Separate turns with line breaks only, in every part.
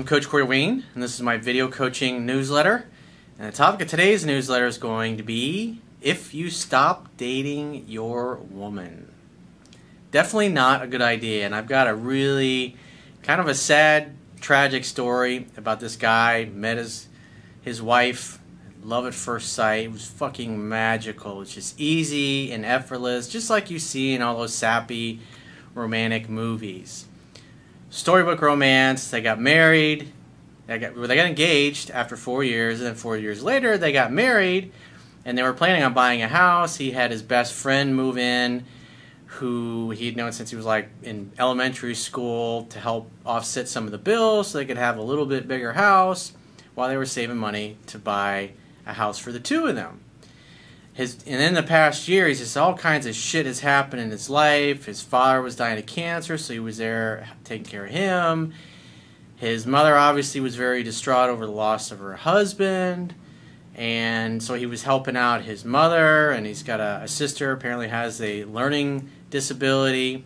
I'm Coach Corey Wayne, and this is my video coaching newsletter. And the topic of today's newsletter is going to be if you stop dating your woman. Definitely not a good idea, and I've got a really kind of a sad, tragic story about this guy met his his wife, love at first sight. It was fucking magical. It's just easy and effortless, just like you see in all those sappy romantic movies storybook romance. They got married. They got they got engaged after four years, and then four years later they got married, and they were planning on buying a house. He had his best friend move in, who he'd known since he was like in elementary school to help offset some of the bills, so they could have a little bit bigger house, while they were saving money to buy a house for the two of them his and in the past year he's just all kinds of shit has happened in his life. His father was dying of cancer so he was there taking care of him. His mother obviously was very distraught over the loss of her husband and so he was helping out his mother and he's got a, a sister apparently has a learning disability.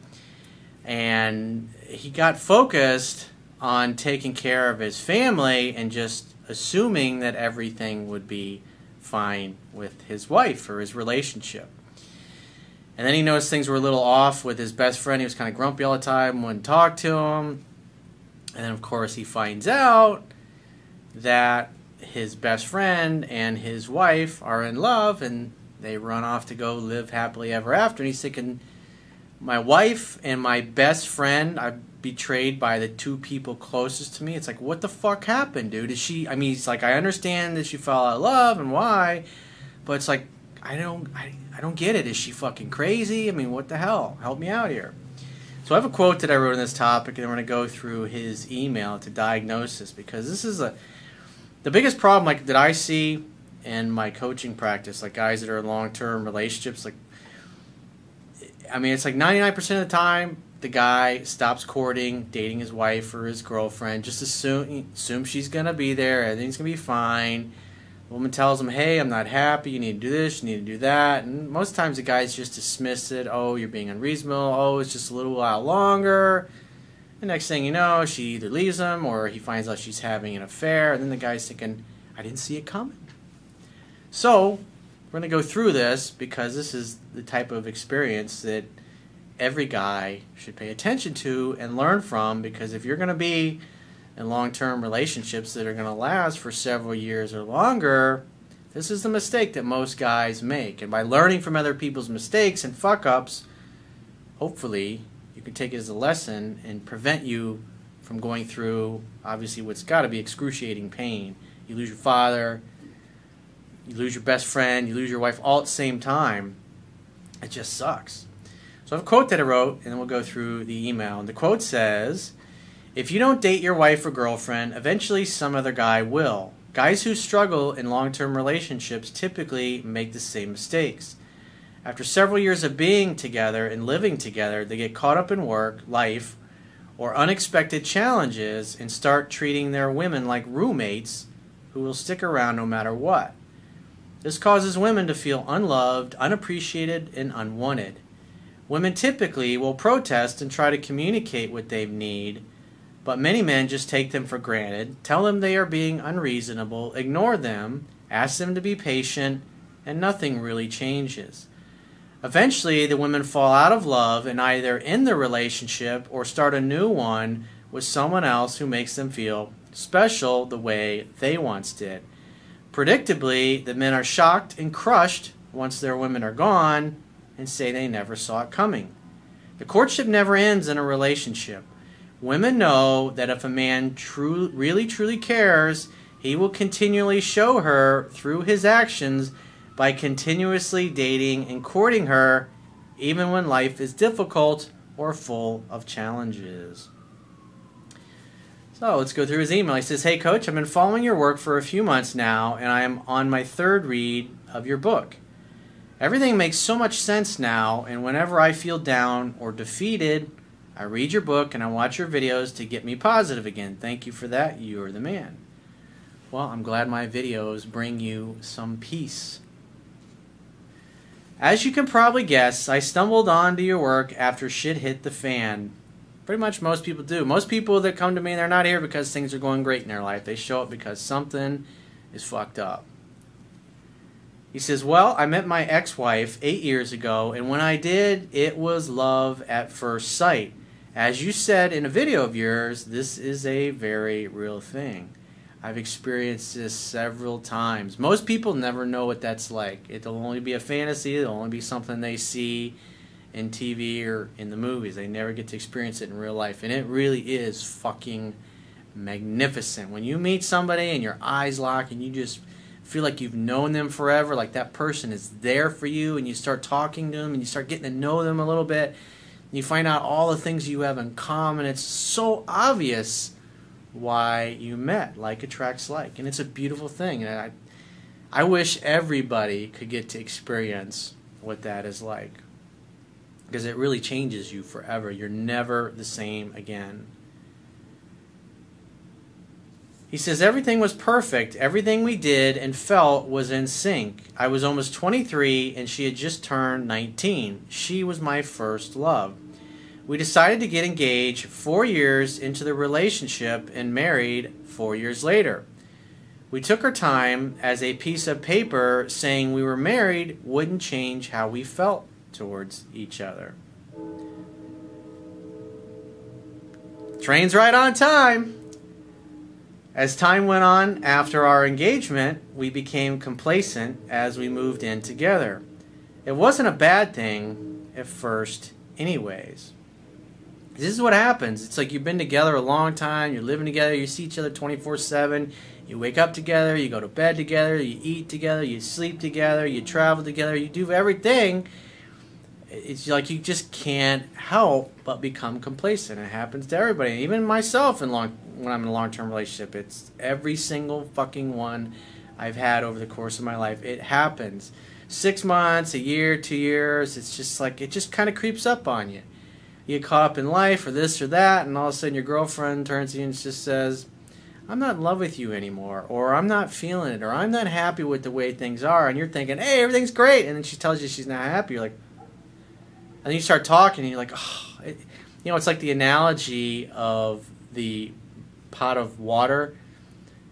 And he got focused on taking care of his family and just assuming that everything would be fine with his wife or his relationship. And then he noticed things were a little off with his best friend. He was kind of grumpy all the time, wouldn't talk to him. And then, of course, he finds out that his best friend and his wife are in love and they run off to go live happily ever after. And he's thinking, my wife and my best friend, I betrayed by the two people closest to me. It's like, what the fuck happened, dude? Is she? I mean, it's like I understand that she fell out of love and why, but it's like I don't, I, I don't get it. Is she fucking crazy? I mean, what the hell? Help me out here. So I have a quote that I wrote on this topic, and I'm going to go through his email to diagnosis because this is a the biggest problem like that I see in my coaching practice, like guys that are in long term relationships, like I mean, it's like 99% of the time the guy stops courting, dating his wife or his girlfriend, just assume assume she's gonna be there, everything's gonna be fine. The woman tells him, "Hey, I'm not happy. You need to do this. You need to do that." And most times the guys just dismiss it. Oh, you're being unreasonable. Oh, it's just a little while longer. The next thing you know, she either leaves him or he finds out she's having an affair, and then the guy's thinking, "I didn't see it coming." So we're gonna go through this because this is the type of experience that every guy should pay attention to and learn from because if you're going to be in long term relationships that are going to last for several years or longer, this is the mistake that most guys make. And by learning from other people's mistakes and fuck ups, hopefully you can take it as a lesson and prevent you from going through obviously what's got to be excruciating pain. You lose your father, you lose your best friend, you lose your wife all at the same time. It just sucks. So I have a quote that I wrote, and then we'll go through the email. And the quote says, If you don't date your wife or girlfriend, eventually some other guy will. Guys who struggle in long term relationships typically make the same mistakes. After several years of being together and living together, they get caught up in work, life, or unexpected challenges and start treating their women like roommates who will stick around no matter what. This causes women to feel unloved, unappreciated, and unwanted. Women typically will protest and try to communicate what they need, but many men just take them for granted, tell them they are being unreasonable, ignore them, ask them to be patient, and nothing really changes. Eventually, the women fall out of love and either end the relationship or start a new one with someone else who makes them feel special the way they once did. Predictably, the men are shocked and crushed once their women are gone and say they never saw it coming. The courtship never ends in a relationship. Women know that if a man true, really truly cares, he will continually show her through his actions by continuously dating and courting her, even when life is difficult or full of challenges. So let's go through his email. He says, Hey, coach, I've been following your work for a few months now, and I am on my third read of your book. Everything makes so much sense now, and whenever I feel down or defeated, I read your book and I watch your videos to get me positive again. Thank you for that. You are the man. Well, I'm glad my videos bring you some peace. As you can probably guess, I stumbled onto your work after shit hit the fan. Pretty much most people do. Most people that come to me, they're not here because things are going great in their life. They show up because something is fucked up. He says, Well, I met my ex wife eight years ago, and when I did, it was love at first sight. As you said in a video of yours, this is a very real thing. I've experienced this several times. Most people never know what that's like. It'll only be a fantasy, it'll only be something they see in TV or in the movies. They never get to experience it in real life. And it really is fucking magnificent. When you meet somebody and your eyes lock and you just feel like you've known them forever, like that person is there for you, and you start talking to them and you start getting to know them a little bit. You find out all the things you have in common. It's so obvious why you met. Like attracts like. And it's a beautiful thing. And I, I wish everybody could get to experience what that is like because it really changes you forever. You're never the same again. He says, Everything was perfect. Everything we did and felt was in sync. I was almost 23 and she had just turned 19. She was my first love. We decided to get engaged four years into the relationship and married four years later. We took our time as a piece of paper saying we were married wouldn't change how we felt towards each other. Train's right on time. As time went on after our engagement, we became complacent as we moved in together. It wasn't a bad thing at first, anyways. This is what happens. It's like you've been together a long time, you're living together, you see each other 24 7, you wake up together, you go to bed together, you eat together, you sleep together, you travel together, you do everything it's like you just can't help but become complacent. It happens to everybody, even myself. In long when I'm in a long term relationship, it's every single fucking one I've had over the course of my life. It happens. Six months, a year, two years. It's just like it just kind of creeps up on you. You get caught up in life or this or that, and all of a sudden your girlfriend turns to you and just says, I'm not in love with you anymore, or I'm not feeling it, or I'm not happy with the way things are, and you're thinking, hey, everything's great, and then she tells you she's not happy. You're like, and then you start talking, and you're like, oh, it, you know, it's like the analogy of the pot of water.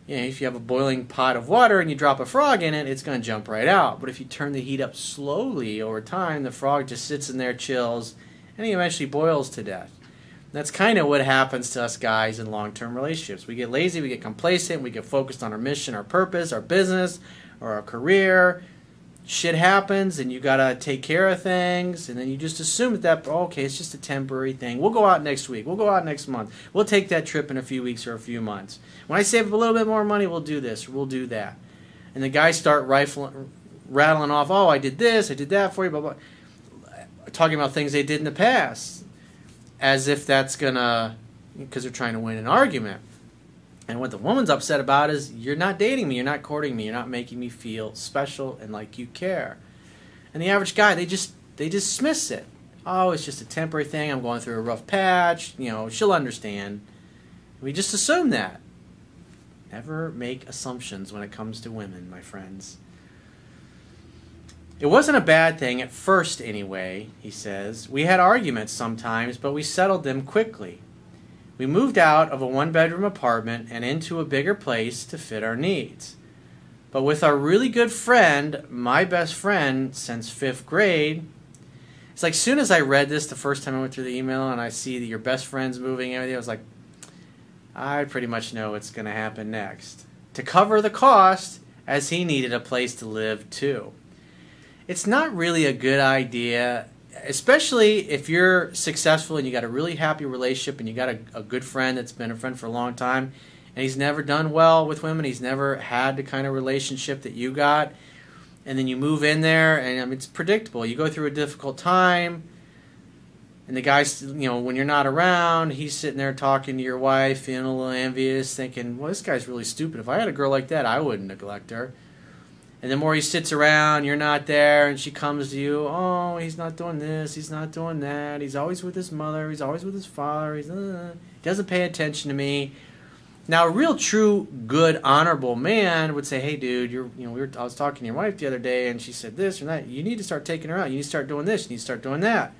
You know, if you have a boiling pot of water and you drop a frog in it, it's going to jump right out. But if you turn the heat up slowly over time, the frog just sits in there, chills, and he eventually boils to death. That's kind of what happens to us guys in long term relationships. We get lazy, we get complacent, we get focused on our mission, our purpose, our business, or our career, shit happens and you gotta take care of things and then you just assume that, that oh, okay it's just a temporary thing. We'll go out next week. We'll go out next month. We'll take that trip in a few weeks or a few months. When i save up a little bit more money we'll do this we'll do that. And the guys start rifling rattling off oh i did this i did that for you blah blah talking about things they did in the past as if that's gonna because they're trying to win an argument and what the woman's upset about is you're not dating me, you're not courting me, you're not making me feel special and like you care. And the average guy, they just they dismiss it. Oh, it's just a temporary thing. I'm going through a rough patch. You know, she'll understand. We just assume that. Never make assumptions when it comes to women, my friends. It wasn't a bad thing at first, anyway, he says. We had arguments sometimes, but we settled them quickly. We moved out of a one bedroom apartment and into a bigger place to fit our needs. But with our really good friend, my best friend since fifth grade, it's like soon as I read this the first time I went through the email and I see that your best friend's moving everything, I was like, I pretty much know what's going to happen next. To cover the cost, as he needed a place to live too. It's not really a good idea especially if you're successful and you got a really happy relationship and you got a, a, good friend that's been a friend for a long time and he's never done well with women he's never had the kind of relationship that you got and then you move in there and I mean, it's predictable. You go through a difficult time and the guy's you know when you're not around he's sitting there talking to your wife feeling a little envious thinking well this guy's really stupid. If i had a girl like that i wouldn't neglect her and the more he sits around, you're not there, and she comes to you, oh, he's not doing this, he's not doing that, he's always with his mother, he's always with his father, he's, uh, he doesn't pay attention to me. Now, a real, true, good, honorable man would say, "Hey, dude, you're, you know, we were, I was talking to your wife the other day, and she said this or that. You need to start taking her out. You need to start doing this. You need to start doing that."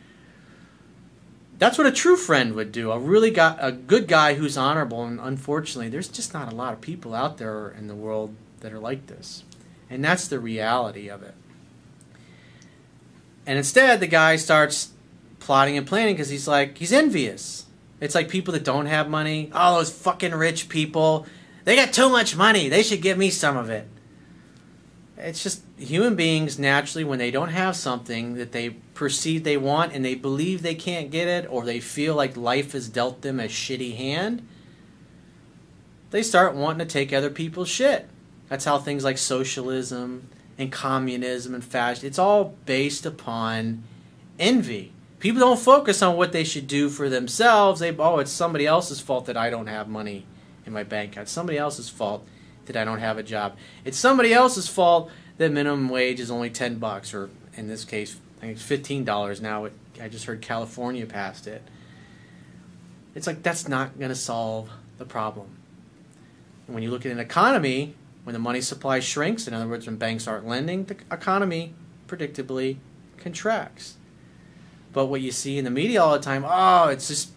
That's what a true friend would do. A really got a good guy who's honorable. And unfortunately, there's just not a lot of people out there in the world that are like this. And that's the reality of it. And instead, the guy starts plotting and planning because he's like, he's envious. It's like people that don't have money. All those fucking rich people. They got too much money. They should give me some of it. It's just human beings naturally, when they don't have something that they perceive they want and they believe they can't get it, or they feel like life has dealt them a shitty hand, they start wanting to take other people's shit. That's how things like socialism and communism and fascism, it's all based upon envy. People don't focus on what they should do for themselves. They, oh, it's somebody else's fault that I don't have money in my bank account. It's somebody else's fault that I don't have a job. It's somebody else's fault that minimum wage is only 10 bucks, or in this case, I think it's $15 now. It, I just heard California passed it. It's like that's not going to solve the problem. And when you look at an economy, when the money supply shrinks, in other words, when banks aren't lending, the economy predictably contracts. But what you see in the media all the time, oh, it's just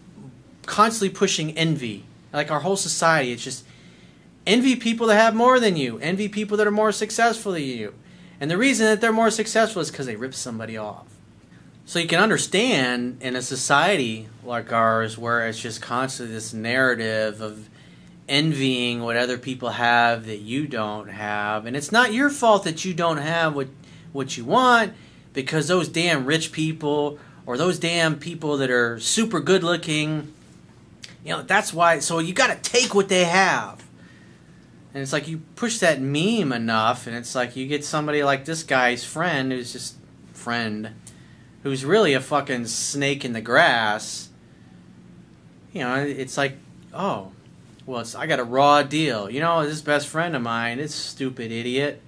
constantly pushing envy. Like our whole society, it's just envy people that have more than you, envy people that are more successful than you. And the reason that they're more successful is because they rip somebody off. So you can understand in a society like ours where it's just constantly this narrative of envying what other people have that you don't have. And it's not your fault that you don't have what what you want because those damn rich people or those damn people that are super good looking you know that's why so you got to take what they have. And it's like you push that meme enough and it's like you get somebody like this guy's friend who's just friend who's really a fucking snake in the grass. You know, it's like, oh, well, I got a raw deal. You know, this best friend of mine, this stupid idiot.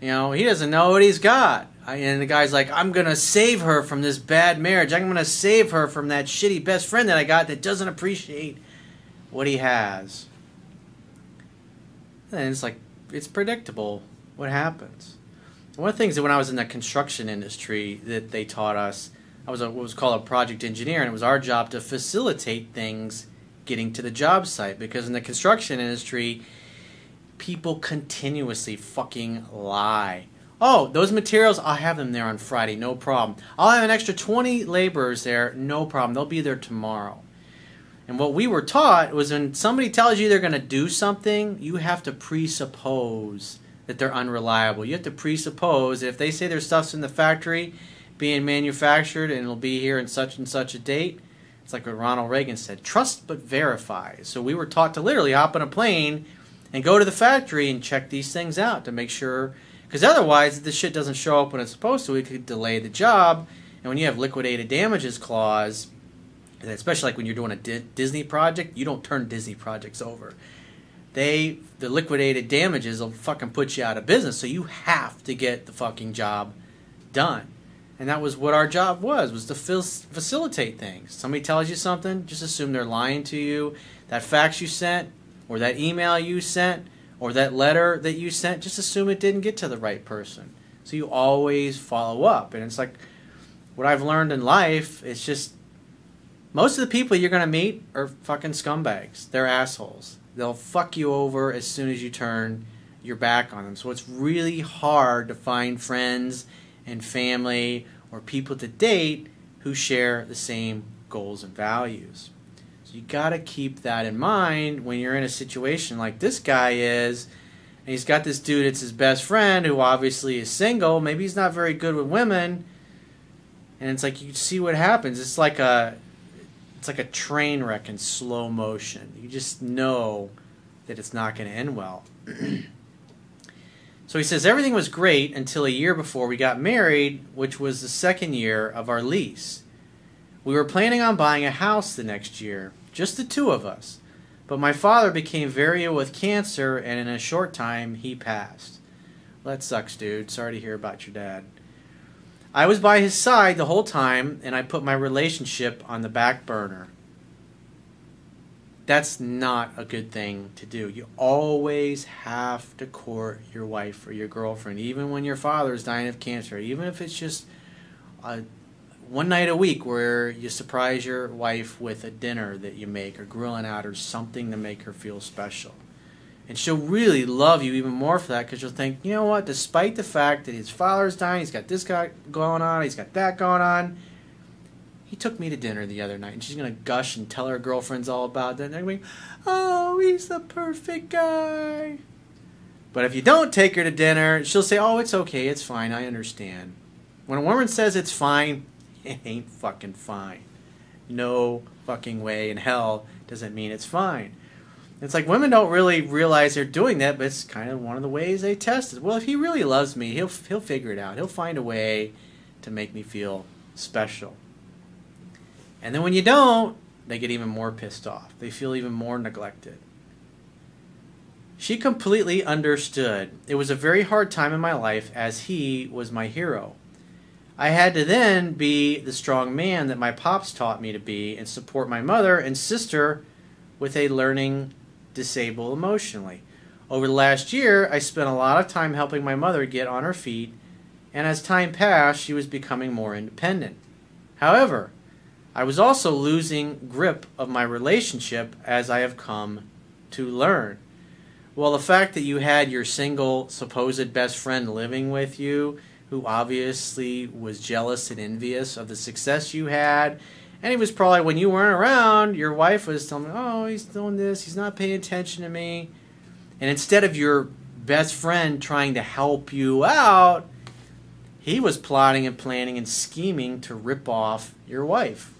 You know, he doesn't know what he's got. And the guy's like, I'm going to save her from this bad marriage. I'm going to save her from that shitty best friend that I got that doesn't appreciate what he has. And it's like, it's predictable what happens. One of the things that when I was in the construction industry that they taught us, I was a, what was called a project engineer, and it was our job to facilitate things getting to the job site because in the construction industry, people continuously fucking lie. Oh, those materials, I'll have them there on Friday, no problem. I'll have an extra 20 laborers there, no problem. They'll be there tomorrow. And what we were taught was when somebody tells you they're going to do something, you have to presuppose that they're unreliable. You have to presuppose if they say their stuff's in the factory being manufactured and it'll be here in such and such a date, it's like what Ronald Reagan said trust but verify. So we were taught to literally hop on a plane and go to the factory and check these things out to make sure. Because otherwise, if this shit doesn't show up when it's supposed to, it could delay the job. And when you have liquidated damages clause, especially like when you're doing a Disney project, you don't turn Disney projects over. They the liquidated damages will fucking put you out of business. So you have to get the fucking job done. And that was what our job was, was to facilitate things. Somebody tells you something, just assume they're lying to you. That fax you sent, or that email you sent, or that letter that you sent, just assume it didn't get to the right person. So you always follow up. And it's like what I've learned in life, it's just most of the people you're going to meet are fucking scumbags. They're assholes. They'll fuck you over as soon as you turn your back on them. So it's really hard to find friends and family or people to date who share the same goals and values. So you got to keep that in mind when you're in a situation like this guy is. And he's got this dude, it's his best friend, who obviously is single. Maybe he's not very good with women. And it's like you see what happens. It's like a it's like a train wreck in slow motion. You just know that it's not going to end well. So he says everything was great until a year before we got married, which was the second year of our lease. We were planning on buying a house the next year, just the two of us. But my father became very ill with cancer, and in a short time, he passed. Well, that sucks, dude. Sorry to hear about your dad. I was by his side the whole time, and I put my relationship on the back burner that's not a good thing to do. You always have to court your wife or your girlfriend, even when your father is dying of cancer, even if it's just a one night a week where you surprise your wife with a dinner that you make or grilling out or something to make her feel special. And she'll really love you even more for that because she'll think, you know what, despite the fact that his father's dying, he's got this guy going on, he's got that going on, he took me to dinner the other night. And she's going to gush and tell her girlfriends all about that. And they're going, oh, he's the perfect guy. But if you don't take her to dinner, she'll say, oh, it's okay, it's fine, I understand. When a woman says it's fine, it ain't fucking fine. No fucking way in hell does it mean it's fine. It's like women don't really realize they're doing that, but it's kind of one of the ways they test it. Well, if he really loves me, he'll he'll figure it out. He'll find a way to make me feel special. And then when you don't, they get even more pissed off. They feel even more neglected. She completely understood. It was a very hard time in my life as he was my hero. I had to then be the strong man that my pops taught me to be and support my mother and sister with a learning disabled emotionally. Over the last year, I spent a lot of time helping my mother get on her feet, and as time passed, she was becoming more independent. However, I was also losing grip of my relationship as I have come to learn. Well, the fact that you had your single supposed best friend living with you who obviously was jealous and envious of the success you had. And he was probably, when you weren't around, your wife was telling me, oh, he's doing this, he's not paying attention to me. And instead of your best friend trying to help you out, he was plotting and planning and scheming to rip off your wife.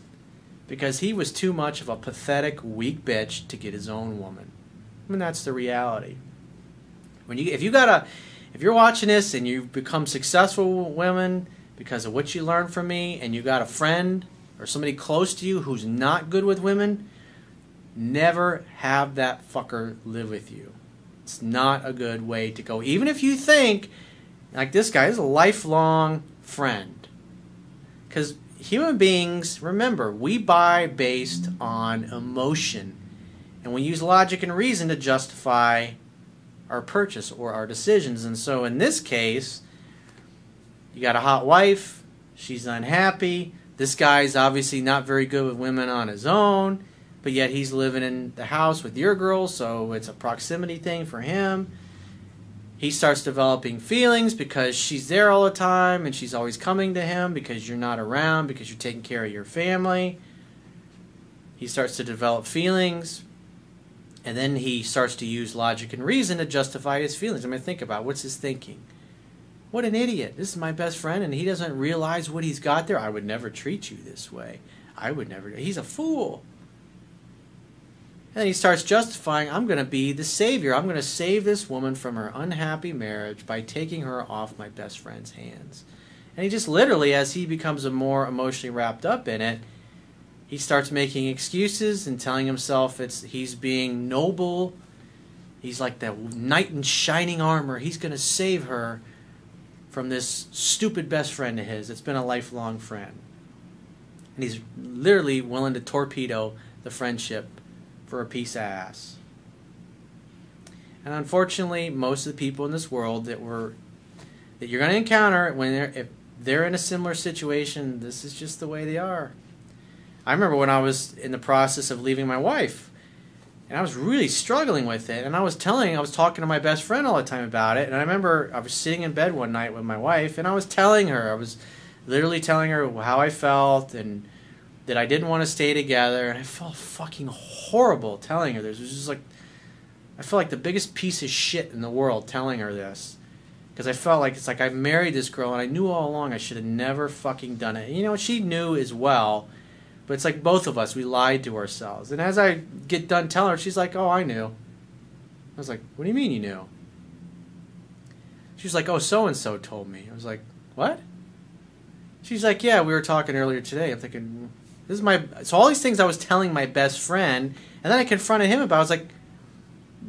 Because he was too much of a pathetic, weak bitch to get his own woman. I mean, that's the reality. When you, if you got a, if you're watching this and you've become successful with women because of what you learned from me and you got a friend or somebody close to you who's not good with women, never have that fucker live with you. It's not a good way to go. Even if you think, like this guy is a lifelong friend. Because human beings, remember, we buy based on emotion. And we use logic and reason to justify our purchase or our decisions. And so in this case, you got a hot wife, she's unhappy. This guy's obviously not very good with women on his own, but yet he's living in the house with your girl, so it's a proximity thing for him. He starts developing feelings because she's there all the time and she's always coming to him because you're not around, because you're taking care of your family. He starts to develop feelings and then he starts to use logic and reason to justify his feelings. I mean, think about it. what's his thinking. What an idiot. This is my best friend, and he doesn't realize what he's got there. I would never treat you this way. I would never. He's a fool. And he starts justifying, I'm going to be the savior. I'm going to save this woman from her unhappy marriage by taking her off my best friend's hands. And he just literally, as he becomes more emotionally wrapped up in it, he starts making excuses and telling himself it's he's being noble. He's like that knight in shining armor. He's going to save her from this stupid best friend of his. It's been a lifelong friend. And he's literally willing to torpedo the friendship for a piece of ass. And unfortunately, most of the people in this world that were that you're going to encounter when they're if they're in a similar situation, this is just the way they are. I remember when I was in the process of leaving my wife, and I was really struggling with it. And I was telling, I was talking to my best friend all the time about it. And I remember I was sitting in bed one night with my wife, and I was telling her, I was literally telling her how I felt and that I didn't want to stay together. And I felt fucking horrible telling her this. It was just like, I felt like the biggest piece of shit in the world telling her this. Because I felt like it's like I married this girl, and I knew all along I should have never fucking done it. And, you know, she knew as well but it's like both of us, we lied to ourselves. And as I get done telling her, she's like, oh, I knew. I was like, what do you mean you knew? She's like, oh, so and so told me. I was like, what? She's like, yeah, we were talking earlier today. I'm thinking, this is my. So all these things I was telling my best friend, and then I confronted him about. I was like,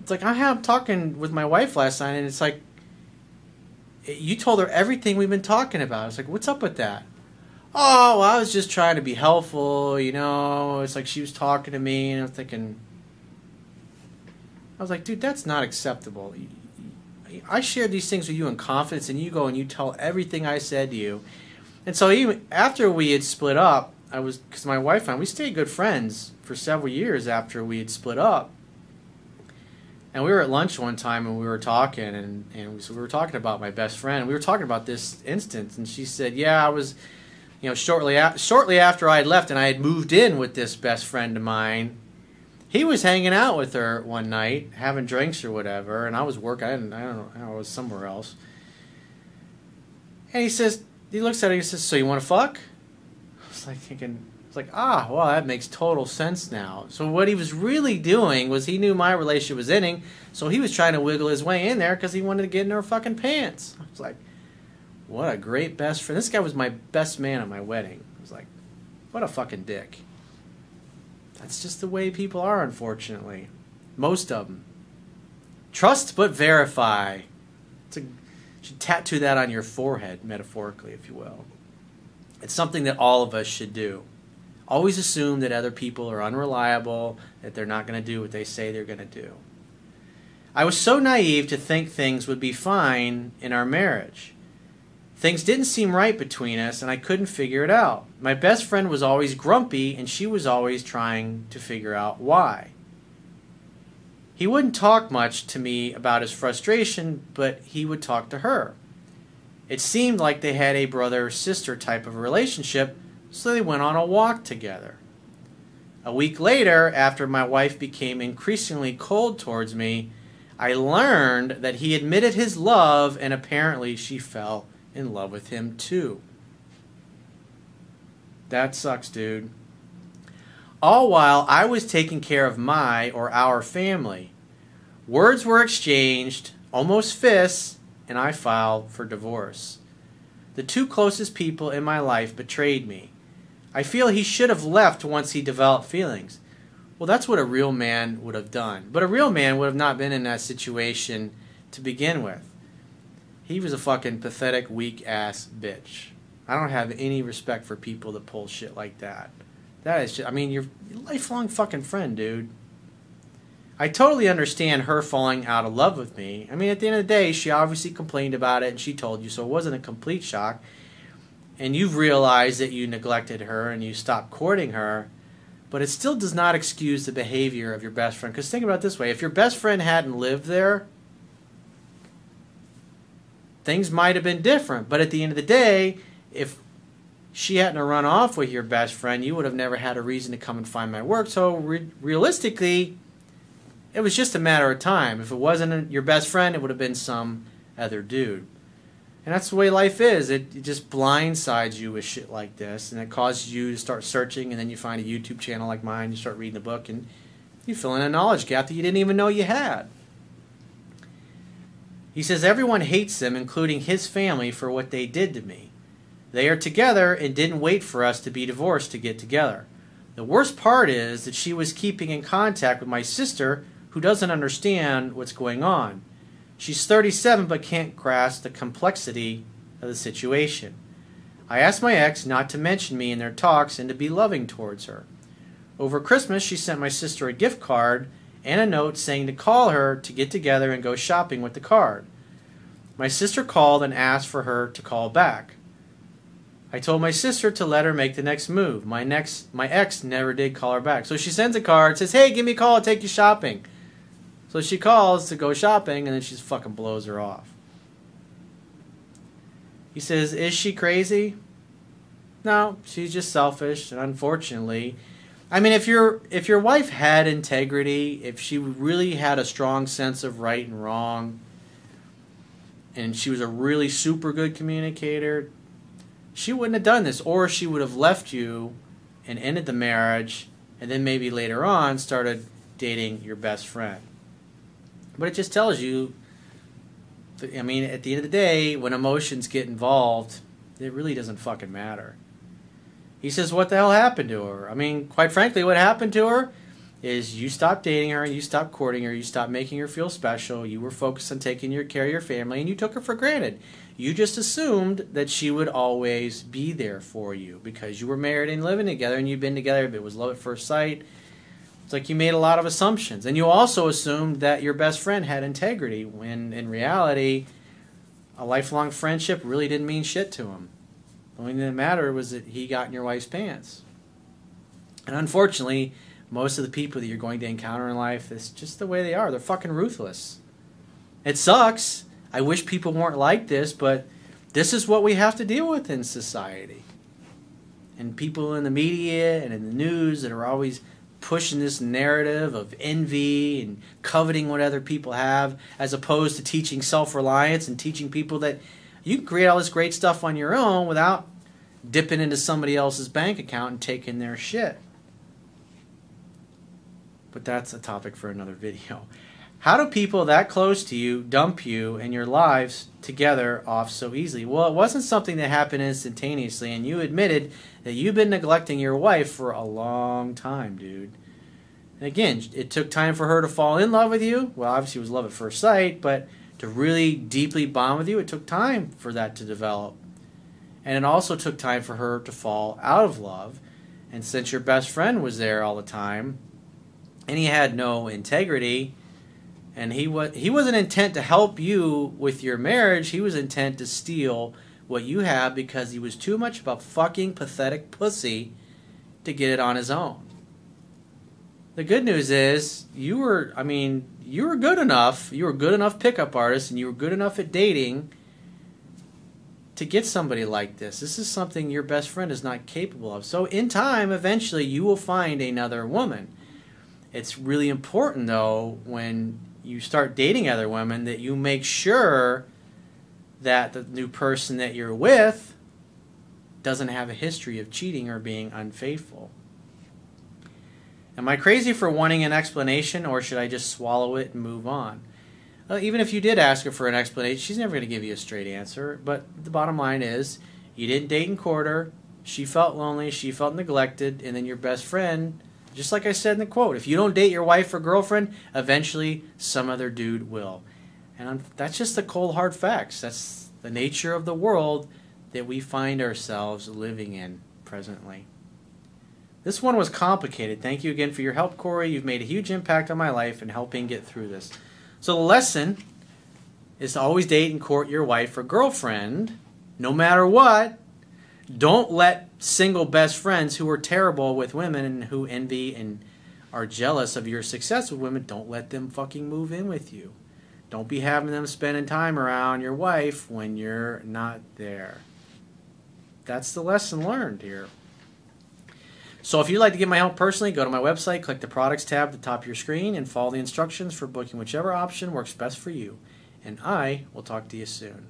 it's like I have talking with my wife last night, and it's like, you told her everything we've been talking about. I was like, what's up with that? oh, well, I was just trying to be helpful, you know. It's like she was talking to me, and I'm thinking, I was like, dude, that's not acceptable. I shared these things with you in confidence, and you go and you tell everything I said to you. And so even after we had split up, I was because my wife and I, we stayed good friends for several years after we had split up. And we were at lunch one time and we were talking and, and we, so we were talking about my best friend. We were talking about this instance and she said, "Yeah, I was, you know, shortly a- shortly after I had left and I had moved in with this best friend of mine. He was hanging out with her one night, having drinks or whatever, and I was working. I didn't, I don't know, I was somewhere else. And he says, he looks at her. He says, "So you want to fuck?" Was like thinking, it's like, ah, well, that makes total sense now. So what he was really doing was he knew my relationship was ending, so he was trying to wiggle his way in there because he wanted to get in her fucking pants. I was like, what a great best friend. This guy was my best man at my wedding. I was like, what a fucking dick. That's just the way people are, unfortunately. Most of them. Trust but verify. It's a, you should tattoo that on your forehead, metaphorically, if you will. It's something that all of us should do. Always assume that other people are unreliable, that they're not going to do what they say they're going to do. I was so naive to think things would be fine in our marriage. Things didn't seem right between us, and I couldn't figure it out. My best friend was always grumpy, and she was always trying to figure out why. He wouldn't talk much to me about his frustration, but he would talk to her. It seemed like they had a brother sister type of relationship, so they went on a walk together. A week later, after my wife became increasingly cold towards me, I learned that he admitted his love and apparently she fell in love with him too. That sucks, dude. All while I was taking care of my or our family. Words were exchanged, almost fists, and I filed for divorce. The two closest people in my life betrayed me. I feel he should have left once he developed feelings. Well, that's what a real man would have done. But a real man would have not been in that situation to begin with. He was a fucking pathetic, weak ass bitch. I don't have any respect for people that pull shit like that. That is just, I mean, you're lifelong fucking friend, dude. I totally understand her falling out of love with me. I mean, at the end of the day, she obviously complained about it and she told you, so it wasn't a complete shock. And you've realized that you neglected her and you stopped courting her, but it still does not excuse the behavior of your best friend. Because think about it this way if your best friend hadn't lived there, things might have been different. But at the end of the day, if she hadn't run off with your best friend, you would have never had a reason to come and find my work. So re- realistically, it was just a matter of time. If it wasn't your best friend, it would have been some other dude. And that's the way life is. It, it just blindsides you with shit like this, and it causes you to start searching, and then you find a YouTube channel like mine, you start reading the book, and you fill in a knowledge gap that you didn't even know you had. He says everyone hates them, including his family, for what they did to me. They are together and didn't wait for us to be divorced to get together. The worst part is that she was keeping in contact with my sister, who doesn't understand what's going on. She's 37 but can't grasp the complexity of the situation. I asked my ex not to mention me in their talks and to be loving towards her. Over Christmas, she sent my sister a gift card and a note saying to call her to get together and go shopping with the card. My sister called and asked for her to call back. I told my sister to let her make the next move. My next my ex never did call her back. So she sends a card, says, Hey, give me a call, I'll take you shopping. So she calls to go shopping and then she fucking blows her off. He says, Is she crazy? No, she's just selfish and unfortunately I mean if your if your wife had integrity, if she really had a strong sense of right and wrong, and she was a really super good communicator, she wouldn't have done this, or she would have left you and ended the marriage, and then maybe later on started dating your best friend. But it just tells you, I mean, at the end of the day, when emotions get involved, it really doesn't fucking matter. He says, What the hell happened to her? I mean, quite frankly, what happened to her is you stopped dating her, you stopped courting her, you stopped making her feel special, you were focused on taking your care of your family, and you took her for granted. You just assumed that she would always be there for you because you were married and living together and you've been together. It was love at first sight. It's like you made a lot of assumptions. And you also assumed that your best friend had integrity when in reality, a lifelong friendship really didn't mean shit to him. The only thing that mattered was that he got in your wife's pants. And unfortunately, most of the people that you're going to encounter in life, it's just the way they are. They're fucking ruthless. It sucks. I wish people weren't like this, but this is what we have to deal with in society. And people in the media and in the news that are always pushing this narrative of envy and coveting what other people have, as opposed to teaching self reliance and teaching people that you can create all this great stuff on your own without dipping into somebody else's bank account and taking their shit. But that's a topic for another video. How do people that close to you dump you and your lives together off so easily? Well, it wasn't something that happened instantaneously, and you admitted that you've been neglecting your wife for a long time, dude. And again, it took time for her to fall in love with you. Well, obviously, it was love at first sight, but to really deeply bond with you, it took time for that to develop. And it also took time for her to fall out of love. And since your best friend was there all the time, and he had no integrity, and he was he wasn't intent to help you with your marriage. He was intent to steal what you have because he was too much of a fucking pathetic pussy to get it on his own. The good news is you were I mean, you were good enough. You were good enough pickup artist and you were good enough at dating to get somebody like this. This is something your best friend is not capable of. So in time eventually you will find another woman. It's really important though when you start dating other women that you make sure that the new person that you're with doesn't have a history of cheating or being unfaithful. Am I crazy for wanting an explanation or should I just swallow it and move on? Well, even if you did ask her for an explanation, she's never going to give you a straight answer. But the bottom line is, you didn't date and court her. She felt lonely. She felt neglected. And then your best friend just like I said in the quote, if you don't date your wife or girlfriend, eventually some other dude will. And that's just the cold hard facts. That's the nature of the world that we find ourselves living in presently. This one was complicated. Thank you again for your help, Corey. You've made a huge impact on my life in helping get through this. So the lesson is to always date and court your wife or girlfriend, no matter what, don't let single best friends who are terrible with women and who envy and are jealous of your success with women, don't let them fucking move in with you. Don't be having them spending time around your wife when you're not there. That's the lesson learned here. So if you'd like to get my help personally, go to my website, click the products tab at the top of your screen, and follow the instructions for booking whichever option works best for you. And I will talk to you soon.